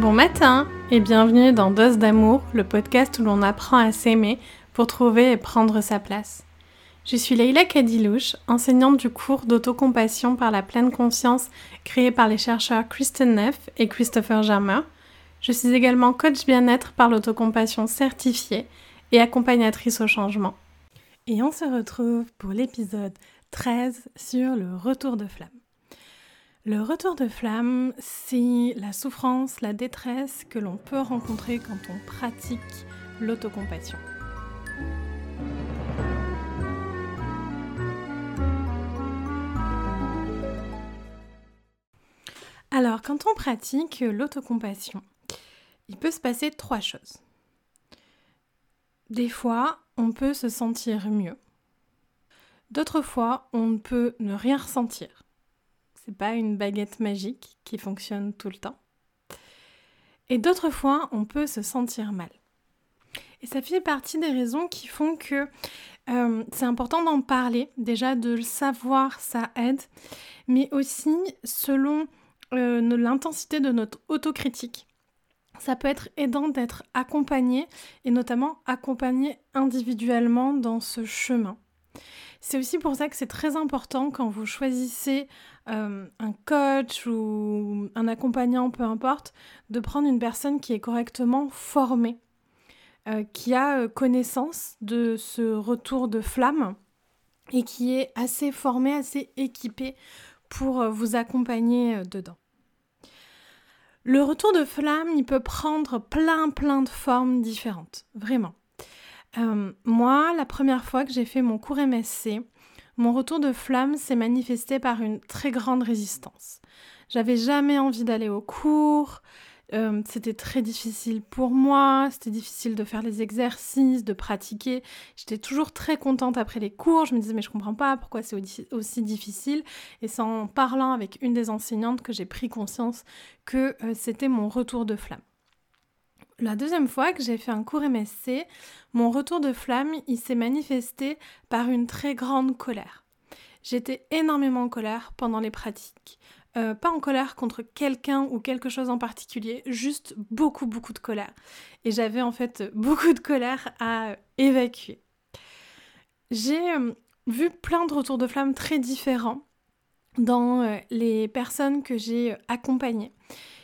Bon matin et bienvenue dans Dose d'amour, le podcast où l'on apprend à s'aimer pour trouver et prendre sa place. Je suis Leila Kadilouche, enseignante du cours d'autocompassion par la pleine conscience créé par les chercheurs Kristen Neff et Christopher Germer. Je suis également coach bien-être par l'autocompassion certifiée et accompagnatrice au changement. Et on se retrouve pour l'épisode 13 sur le retour de flamme. Le retour de flamme, c'est la souffrance, la détresse que l'on peut rencontrer quand on pratique l'autocompassion. Alors, quand on pratique l'autocompassion, il peut se passer trois choses. Des fois, on peut se sentir mieux. D'autres fois, on peut ne rien ressentir c'est pas une baguette magique qui fonctionne tout le temps. Et d'autres fois, on peut se sentir mal. Et ça fait partie des raisons qui font que euh, c'est important d'en parler. Déjà, de le savoir, ça aide. Mais aussi, selon euh, l'intensité de notre autocritique, ça peut être aidant d'être accompagné, et notamment accompagné individuellement dans ce chemin. C'est aussi pour ça que c'est très important quand vous choisissez euh, un coach ou un accompagnant, peu importe, de prendre une personne qui est correctement formée, euh, qui a euh, connaissance de ce retour de flamme et qui est assez formée, assez équipée pour vous accompagner dedans. Le retour de flamme, il peut prendre plein plein de formes différentes, vraiment. Euh, moi, la première fois que j'ai fait mon cours MSC, mon retour de flamme s'est manifesté par une très grande résistance. J'avais jamais envie d'aller au cours, euh, c'était très difficile pour moi, c'était difficile de faire les exercices, de pratiquer. J'étais toujours très contente après les cours, je me disais mais je comprends pas pourquoi c'est aussi difficile. Et c'est en parlant avec une des enseignantes que j'ai pris conscience que euh, c'était mon retour de flamme. La deuxième fois que j'ai fait un cours MSC, mon retour de flamme, il s'est manifesté par une très grande colère. J'étais énormément en colère pendant les pratiques. Euh, pas en colère contre quelqu'un ou quelque chose en particulier, juste beaucoup beaucoup de colère. Et j'avais en fait beaucoup de colère à évacuer. J'ai euh, vu plein de retours de flamme très différents dans euh, les personnes que j'ai accompagnées.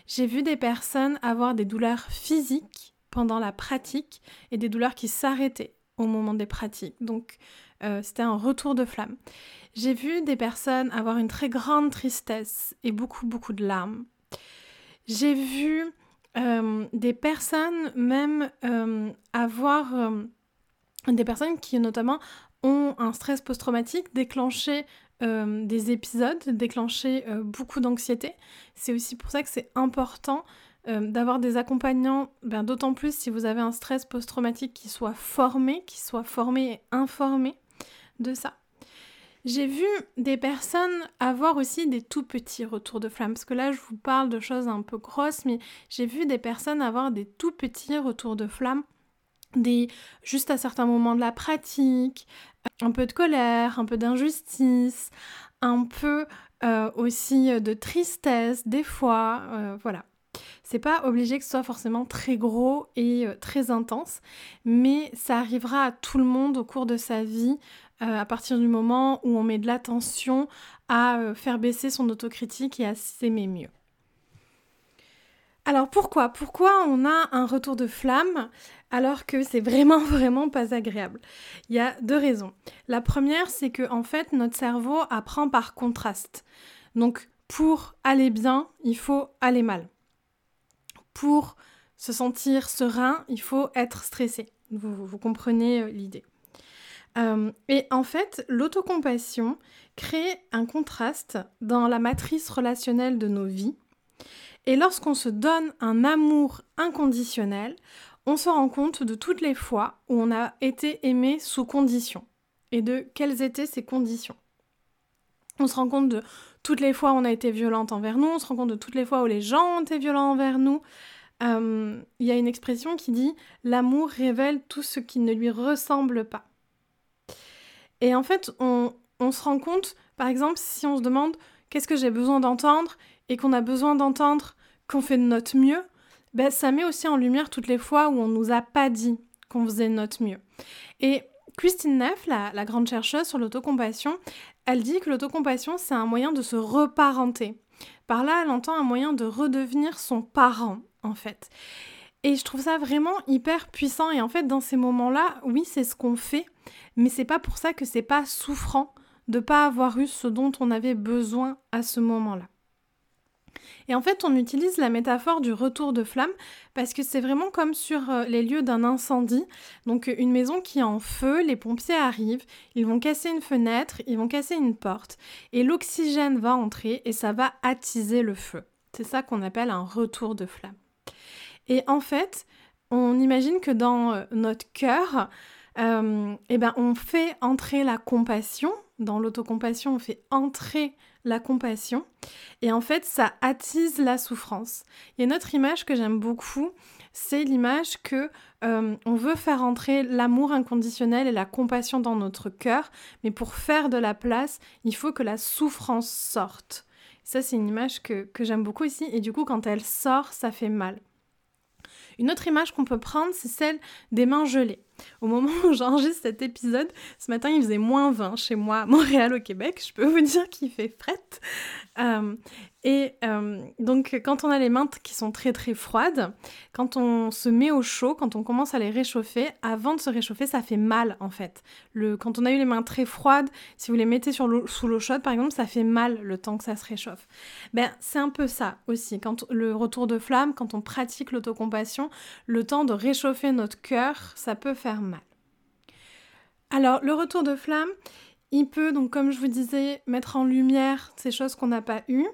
J'ai vu des personnes avoir des douleurs physiques pendant la pratique et des douleurs qui s'arrêtaient au moment des pratiques. Donc euh, c'était un retour de flamme. J'ai vu des personnes avoir une très grande tristesse et beaucoup beaucoup de larmes. J'ai vu euh, des personnes même euh, avoir des personnes qui notamment ont un stress post-traumatique déclenché euh, des épisodes, déclencher euh, beaucoup d'anxiété. C'est aussi pour ça que c'est important euh, d'avoir des accompagnants, ben, d'autant plus si vous avez un stress post-traumatique qui soit formé, qui soit formé et informé de ça. J'ai vu des personnes avoir aussi des tout petits retours de flamme, parce que là je vous parle de choses un peu grosses, mais j'ai vu des personnes avoir des tout petits retours de flamme juste à certains moments de la pratique, un peu de colère, un peu d'injustice, un peu euh, aussi de tristesse des fois, euh, voilà. C'est pas obligé que ce soit forcément très gros et euh, très intense, mais ça arrivera à tout le monde au cours de sa vie à partir du moment où on met de l'attention à faire baisser son autocritique et à s'aimer mieux. Alors pourquoi? Pourquoi on a un retour de flamme alors que c'est vraiment vraiment pas agréable? Il y a deux raisons. La première, c'est que en fait notre cerveau apprend par contraste. Donc pour aller bien, il faut aller mal. Pour se sentir serein, il faut être stressé. Vous, comprenez euh, l'idée. Euh, et en fait, l'autocompassion crée un contraste dans la matrice relationnelle de nos vies et lorsqu'on se donne un amour inconditionnel, on se rend compte de toutes les fois où on a été aimé sous condition et de quelles étaient ces conditions. On se rend compte de toutes les fois où on a été violente envers nous, on se rend compte de toutes les fois où les gens ont été violents envers nous. Euh, il y a une expression qui dit l'amour révèle tout ce qui ne lui ressemble pas. Et en fait, on se rend compte, par exemple, si on se demande qu'est-ce que j'ai besoin d'entendre? Et qu'on a besoin d'entendre qu'on fait de notre mieux, ben, ça met aussi en lumière toutes les fois où on nous a pas dit qu'on faisait notre mieux. Et Christine Neff, la, la grande chercheuse sur l'autocompassion, elle dit que l'autocompassion, c'est un moyen de se reparenter. Par là, elle entend un moyen de redevenir son parent, en fait. Et je trouve ça vraiment hyper puissant. Et en fait, dans ces moments-là, oui, c'est ce qu'on fait, mais c'est pas pour ça que c'est pas souffrant de pas avoir eu ce dont on avait besoin à ce moment-là. Et en fait, on utilise la métaphore du retour de flamme parce que c'est vraiment comme sur euh, les lieux d'un incendie. Donc une maison qui est en feu, les pompiers arrivent, ils vont casser une fenêtre, ils vont casser une porte et l'oxygène va entrer et ça va attiser le feu. C'est ça qu'on appelle un retour de flamme. Et en fait, on imagine que dans euh, notre cœur, euh, eh ben, on fait entrer la compassion. Dans l'autocompassion, on fait entrer la compassion. Et en fait, ça attise la souffrance. Il y a une autre image que j'aime beaucoup, c'est l'image que euh, on veut faire entrer l'amour inconditionnel et la compassion dans notre cœur, mais pour faire de la place, il faut que la souffrance sorte. Ça, c'est une image que, que j'aime beaucoup ici, et du coup, quand elle sort, ça fait mal. Une autre image qu'on peut prendre, c'est celle des mains gelées. Au moment où j'enregistre cet épisode, ce matin il faisait moins 20 chez moi à Montréal au Québec. Je peux vous dire qu'il fait fret. Euh, et euh, donc quand on a les mains qui sont très très froides, quand on se met au chaud, quand on commence à les réchauffer, avant de se réchauffer, ça fait mal en fait. Quand on a eu les mains très froides, si vous les mettez sur sous l'eau chaude par exemple, ça fait mal le temps que ça se réchauffe. Ben c'est un peu ça aussi. Quand le retour de flamme, quand on pratique l'autocompassion, le temps de réchauffer notre cœur, ça peut faire mal. Alors le retour de flamme, il peut donc comme je vous disais mettre en lumière ces choses qu'on n'a pas eues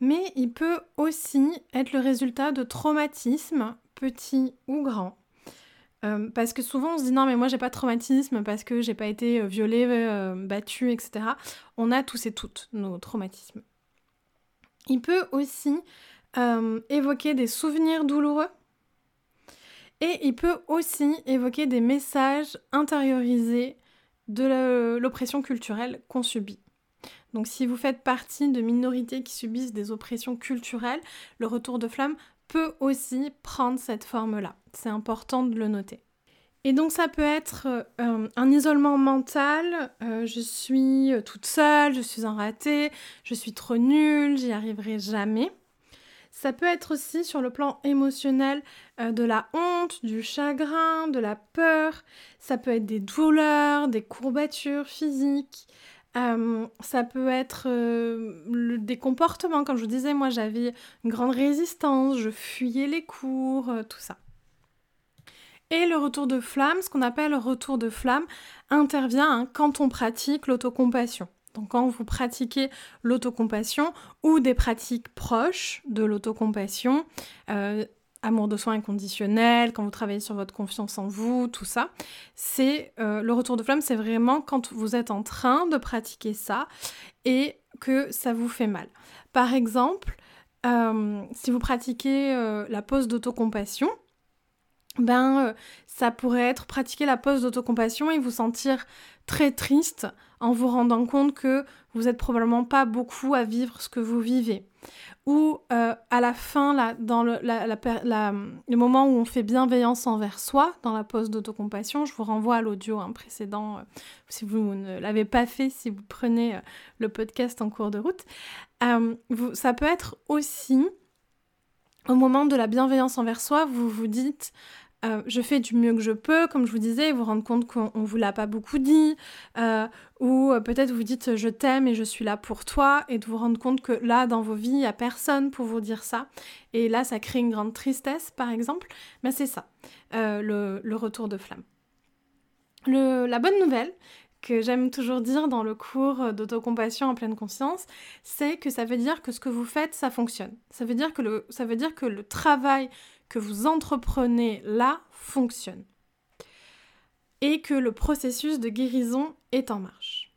mais il peut aussi être le résultat de traumatismes, petits ou grands. Euh, parce que souvent on se dit non mais moi j'ai pas de traumatisme parce que j'ai pas été euh, violée, euh, battue, etc. On a tous et toutes nos traumatismes. Il peut aussi évoquer des souvenirs douloureux et il peut aussi évoquer des messages intériorisés de l'oppression culturelle qu'on subit. Donc si vous faites partie de minorités qui subissent des oppressions culturelles, le retour de flamme peut aussi prendre cette forme-là. C'est important de le noter. Et donc ça peut être euh, un isolement mental, euh, je suis euh, toute seule, je suis en raté, je suis trop nulle, j'y arriverai jamais. Ça peut être aussi sur le plan émotionnel de la honte, du chagrin, de la peur. Ça peut être des douleurs, des courbatures physiques, euh, ça peut être euh, des comportements. Comme je vous disais, moi j'avais une grande résistance, je fuyais les cours, euh, tout ça. Et le retour de flamme, ce qu'on appelle le retour de flamme, intervient hein, quand on pratique l'autocompassion. Donc quand vous pratiquez l'autocompassion ou des pratiques proches de l'autocompassion, amour de soi inconditionnel, quand vous travaillez sur votre confiance en vous, tout ça. C'est euh, le retour de flamme, c'est vraiment quand vous êtes en train de pratiquer ça et que ça vous fait mal. Par exemple, euh, si vous pratiquez euh, la pose d'autocompassion, ben ça pourrait être pratiquer la pose d'autocompassion et vous sentir très triste en vous rendant compte que vous n'êtes probablement pas beaucoup à vivre ce que vous vivez ou euh, à la fin, là, dans le, moment où on fait bienveillance envers soi, dans la pause d'autocompassion, je vous renvoie à l'audio hein, précédent, euh, si vous ne l'avez pas fait, si vous prenez euh, le podcast en cours de route. ça peut être aussi, au moment de la bienveillance envers soi, vous vous dites, euh, je fais du mieux que je peux, comme je vous disais, vous rendre compte qu'on vous l'a pas beaucoup dit, euh, ou euh, peut-être vous dites je t'aime et je suis là pour toi, et de vous rendre compte que là dans vos vies il n'y a personne pour vous dire ça, et là ça crée une grande tristesse par exemple, mais c'est ça, le, retour de flamme. la bonne nouvelle, que j'aime toujours dire dans le cours d'autocompassion en pleine conscience, c'est que ça veut dire que ce que vous faites, ça fonctionne. Ça veut dire que le, ça veut dire que le travail que vous entreprenez là fonctionne et que le processus de guérison est en marche.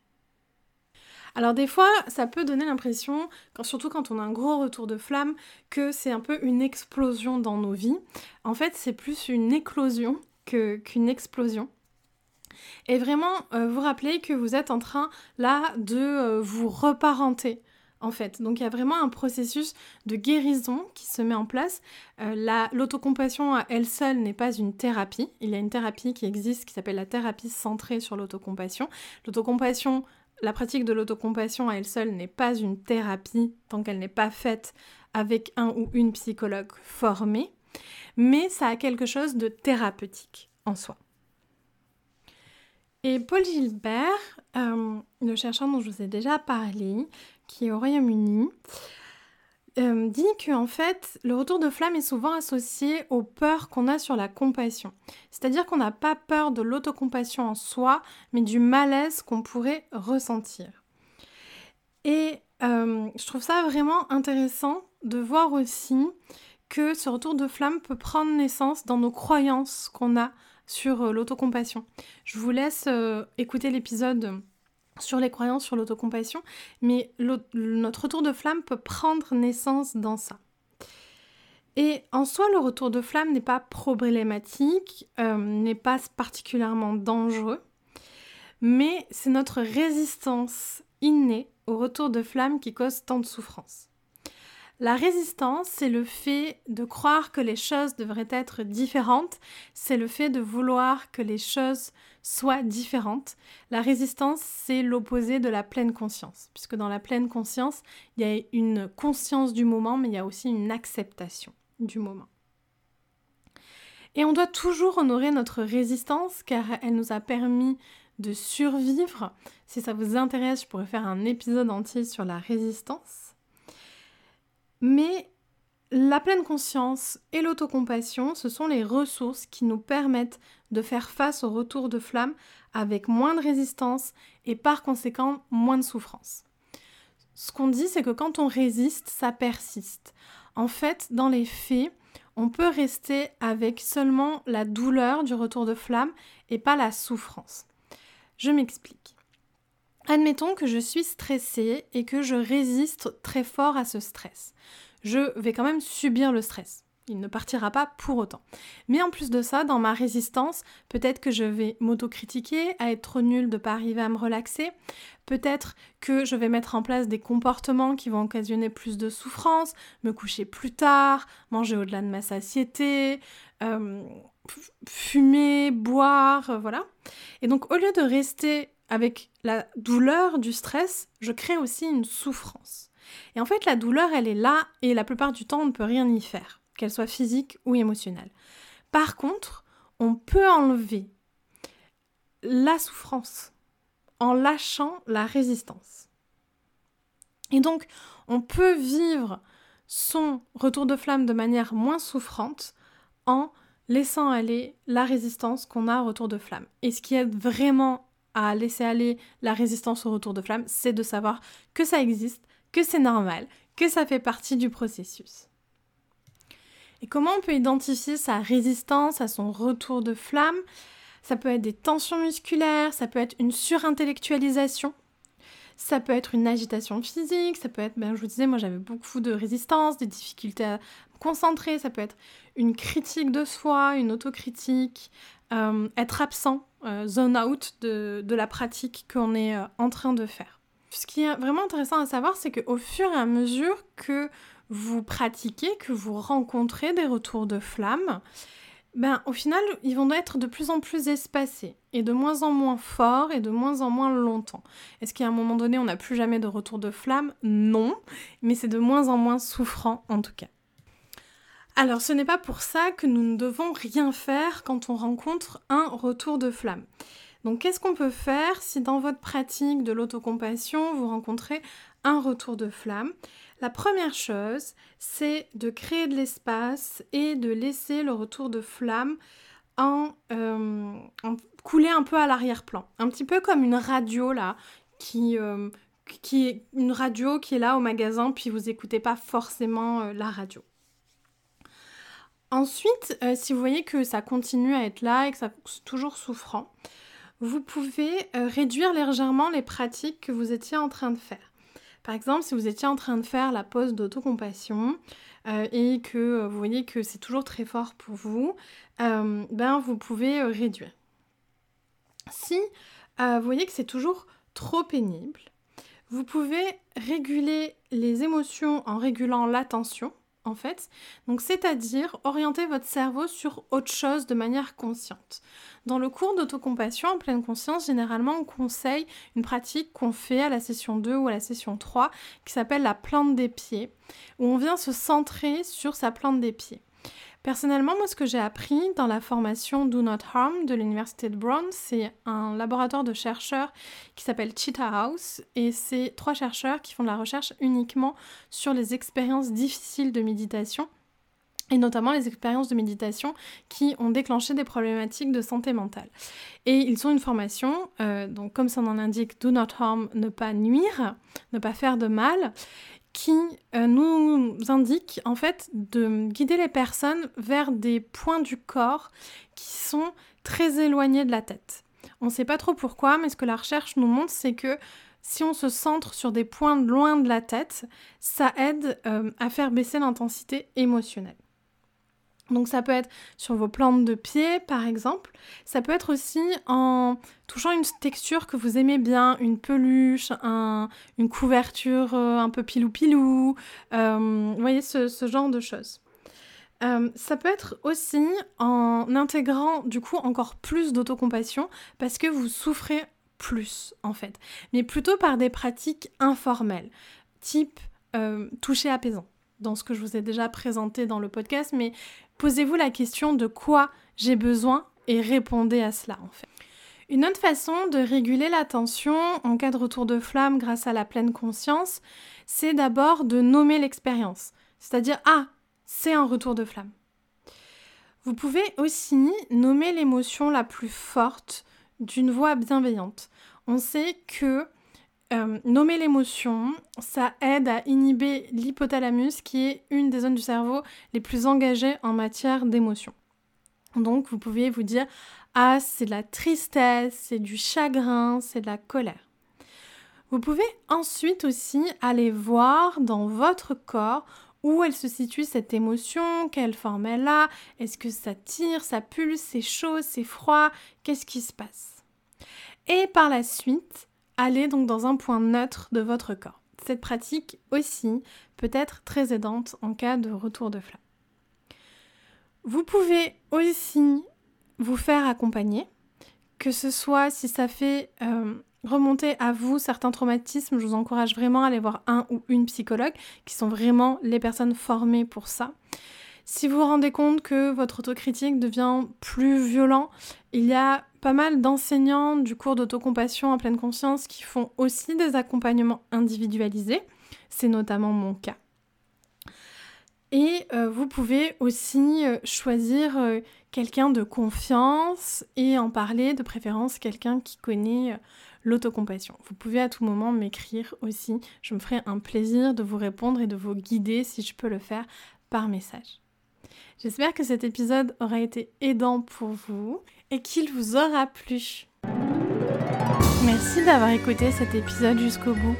Alors des fois, ça peut donner l'impression, surtout quand on a un gros retour de flamme, que c'est un peu une explosion dans nos vies. En fait, c'est plus une éclosion qu'une explosion. Et vraiment, euh, vous rappelez que vous êtes en train là de euh, vous reparenter en fait. Donc il y a vraiment un processus de guérison qui se met en place. Euh, l'autocompassion à elle seule n'est pas une thérapie. Il y a une thérapie qui existe qui s'appelle la thérapie centrée sur l'autocompassion. L'autocompassion, la pratique de l'autocompassion à elle seule n'est pas une thérapie tant qu'elle n'est pas faite avec un ou une psychologue formée, mais ça a quelque chose de thérapeutique en soi. Et Paul Gilbert, euh, le chercheur dont je vous ai déjà parlé, qui est au Royaume-Uni, euh, dit que en fait, le retour de flamme est souvent associé aux peurs qu'on a sur la compassion. C'est-à-dire qu'on n'a pas peur de l'autocompassion en soi, mais du malaise qu'on pourrait ressentir. Et euh, je trouve ça vraiment intéressant de voir aussi que ce retour de flamme peut prendre naissance dans nos croyances qu'on a sur euh, l'autocompassion. Je vous laisse écouter l'épisode sur les croyances sur l'autocompassion, mais notre retour de flamme peut prendre naissance dans ça. Et en soi, le retour de flamme n'est pas problématique, euh, n'est pas particulièrement dangereux, mais c'est notre résistance innée au retour de flamme qui cause tant de souffrance. La résistance, c'est le fait de croire que les choses devraient être différentes, c'est le fait de vouloir que les choses soient différentes. La résistance, c'est l'opposé de la pleine conscience, puisque dans la pleine conscience, il y a une conscience du moment, mais il y a aussi une acceptation du moment. Et on doit toujours honorer notre résistance, car elle nous a permis de survivre. Si ça vous intéresse, je pourrais faire un épisode entier sur la résistance. Mais la pleine conscience et l'autocompassion, ce sont les ressources qui nous permettent de faire face au retour de flamme avec moins de résistance et par conséquent moins de souffrance. Ce qu'on dit, c'est que quand on résiste, ça persiste. En fait, dans les faits, on peut rester avec seulement la douleur du retour de flamme et pas la souffrance. Je m'explique. Admettons que je suis stressée et que je résiste très fort à ce stress. Je vais quand même subir le stress. Il ne partira pas pour autant. Mais en plus de ça, dans ma résistance, peut-être que je vais m'autocritiquer, à être trop nulle de pas arriver à me relaxer. Peut-être que je vais mettre en place des comportements qui vont occasionner plus de souffrance, me coucher plus tard, manger au-delà de ma satiété, euh, fumer, boire, euh, voilà. Et donc au lieu de rester avec la douleur du stress, je crée aussi une souffrance. Et en fait, la douleur, elle est là et la plupart du temps, on ne peut rien y faire, qu'elle soit physique ou émotionnelle. Par contre, on peut enlever la souffrance en lâchant la résistance. Et donc, on peut vivre son retour de flamme de manière moins souffrante en laissant aller la résistance qu'on a au retour de flamme. Et ce qui aide vraiment à laisser aller la résistance au retour de flamme, c'est de savoir que ça existe, que c'est normal, que ça fait partie du processus. Et comment on peut identifier sa résistance à son retour de flamme? Ça peut être des tensions musculaires, ça peut être une surintellectualisation, ça peut être une agitation physique, ça peut être, ben, je vous disais, moi j'avais beaucoup de résistance, des difficultés à me concentrer, ça peut être une critique de soi, une autocritique, euh, être absent, euh, zone out de, la pratique qu'on est euh, en train de faire. Ce qui est vraiment intéressant à savoir, c'est qu'au fur et à mesure que vous pratiquez, que vous rencontrez des retours de flamme, ben, au final, ils vont être de plus en plus espacés et de moins en moins forts et de moins en moins longtemps. Est-ce qu'à un moment donné, on n'a plus jamais de retour de flamme? Non, mais c'est de moins en moins souffrant en tout cas. Alors, ce n'est pas pour ça que nous ne devons rien faire quand on rencontre un retour de flamme. Donc, qu'est-ce qu'on peut faire si dans votre pratique de l'autocompassion, vous rencontrez un retour de flamme? La première chose, c'est de créer de l'espace et de laisser le retour de flamme euh, couler un peu à l'arrière-plan. Un petit peu comme une radio là, qui, euh, est une radio qui est là au magasin, puis vous n'écoutez pas forcément euh, la radio. Ensuite, euh, si vous voyez que ça continue à être là et que c'est toujours souffrant, vous pouvez euh, réduire légèrement les pratiques que vous étiez en train de faire. Par exemple, si vous étiez en train de faire la pause d'autocompassion euh, et que vous voyez que c'est toujours très fort pour vous, ben vous pouvez réduire. Si vous voyez que c'est toujours trop pénible, Vous pouvez réguler les émotions en régulant l'attention en fait. Donc, c'est-à-dire orienter votre cerveau sur autre chose de manière consciente. Dans le cours d'autocompassion en pleine conscience, généralement, on conseille une pratique qu'on fait à la session 2 ou à la session 3 qui s'appelle la plante des pieds, où on vient se centrer sur sa plante des pieds. Personnellement, moi, ce que j'ai appris dans la formation Do Not Harm de l'Université de Brown, c'est un laboratoire de chercheurs qui s'appelle Cheetah House. Et c'est trois chercheurs qui font de la recherche uniquement sur les expériences difficiles de méditation et notamment les expériences de méditation qui ont déclenché des problématiques de santé mentale. Et ils ont une formation, euh, donc comme son nom l'indique, do not harm, ne pas nuire, ne pas faire de mal qui euh, nous indique en fait de guider les personnes vers des points du corps qui sont très éloignés de la tête. On ne sait pas trop pourquoi, mais ce que la recherche nous montre, c'est que si on se centre sur des points loin de la tête, ça aide euh, à faire baisser l'intensité émotionnelle. Donc ça peut être sur vos plantes de pied par exemple. Ça peut être aussi en touchant une texture que vous aimez bien, une peluche, une couverture euh, un peu pilou-pilou. Euh, vous voyez ce, genre de choses. Euh, ça peut être aussi en intégrant du coup encore plus d'autocompassion parce que vous souffrez plus en fait. Mais plutôt par des pratiques informelles, type toucher apaisant dans ce que je vous ai déjà présenté dans le podcast, mais Posez-vous la question de quoi j'ai besoin et répondez à cela en. Une autre façon de réguler l'attention en cas de retour de flamme grâce à la pleine conscience, c'est d'abord de nommer l'expérience. C'est-à-dire, ah, c'est un retour de flamme. Vous pouvez aussi nommer l'émotion la plus forte d'une voix bienveillante. On sait que euh, nommer l'émotion, ça aide à inhiber l'hypothalamus qui est une des zones du cerveau les plus engagées en matière d'émotion. Donc vous pouvez vous dire ah c'est de la tristesse, c'est du chagrin, c'est de la colère. Vous pouvez ensuite aussi aller voir dans votre corps où elle se situe cette émotion, quelle forme elle a, est-ce que ça tire, ça pulse, c'est chaud, c'est froid, qu'est-ce qui se passe? Et par la suite, Allez donc dans un point neutre de votre corps. Cette pratique aussi peut être très aidante en cas de retour de flamme. Vous pouvez aussi vous faire accompagner, que ce soit si ça fait euh, remonter à vous certains traumatismes, je vous encourage vraiment à aller voir un ou une psychologue, qui sont vraiment les personnes formées pour ça. Si vous vous rendez compte que votre autocritique devient plus violent, il y a pas mal d'enseignants du cours d'autocompassion en pleine conscience qui font aussi des accompagnements individualisés. C'est notamment mon cas. Et euh, vous pouvez aussi euh, choisir euh, quelqu'un de confiance et en parler, de préférence quelqu'un qui connaît l'autocompassion. Vous pouvez à tout moment m'écrire aussi. Je me ferai un plaisir de vous répondre et de vous guider si je peux le faire par message. J'espère que cet épisode aura été aidant pour vous et qu'il vous aura plu. Merci d'avoir écouté cet épisode jusqu'au bout.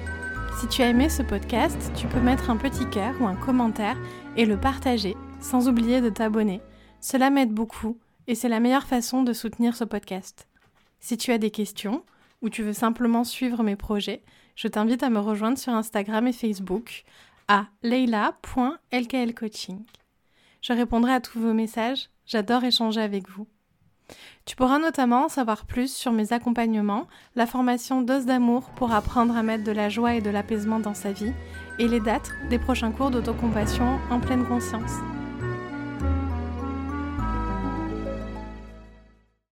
Si tu as aimé ce podcast, tu peux mettre un petit cœur ou un commentaire et le partager, sans oublier de t'abonner. Cela m'aide beaucoup et c'est la meilleure façon de soutenir ce podcast. Si tu as des questions ou tu veux simplement suivre mes projets, je t'invite à me rejoindre sur Instagram et Facebook à leila.lklcoaching. Je répondrai à tous vos messages, j'adore échanger avec vous. Tu pourras notamment savoir plus sur mes accompagnements, la formation Dose d'amour pour apprendre à mettre de la joie et de l'apaisement dans sa vie, et les dates des prochains cours d'autocompassion en pleine conscience.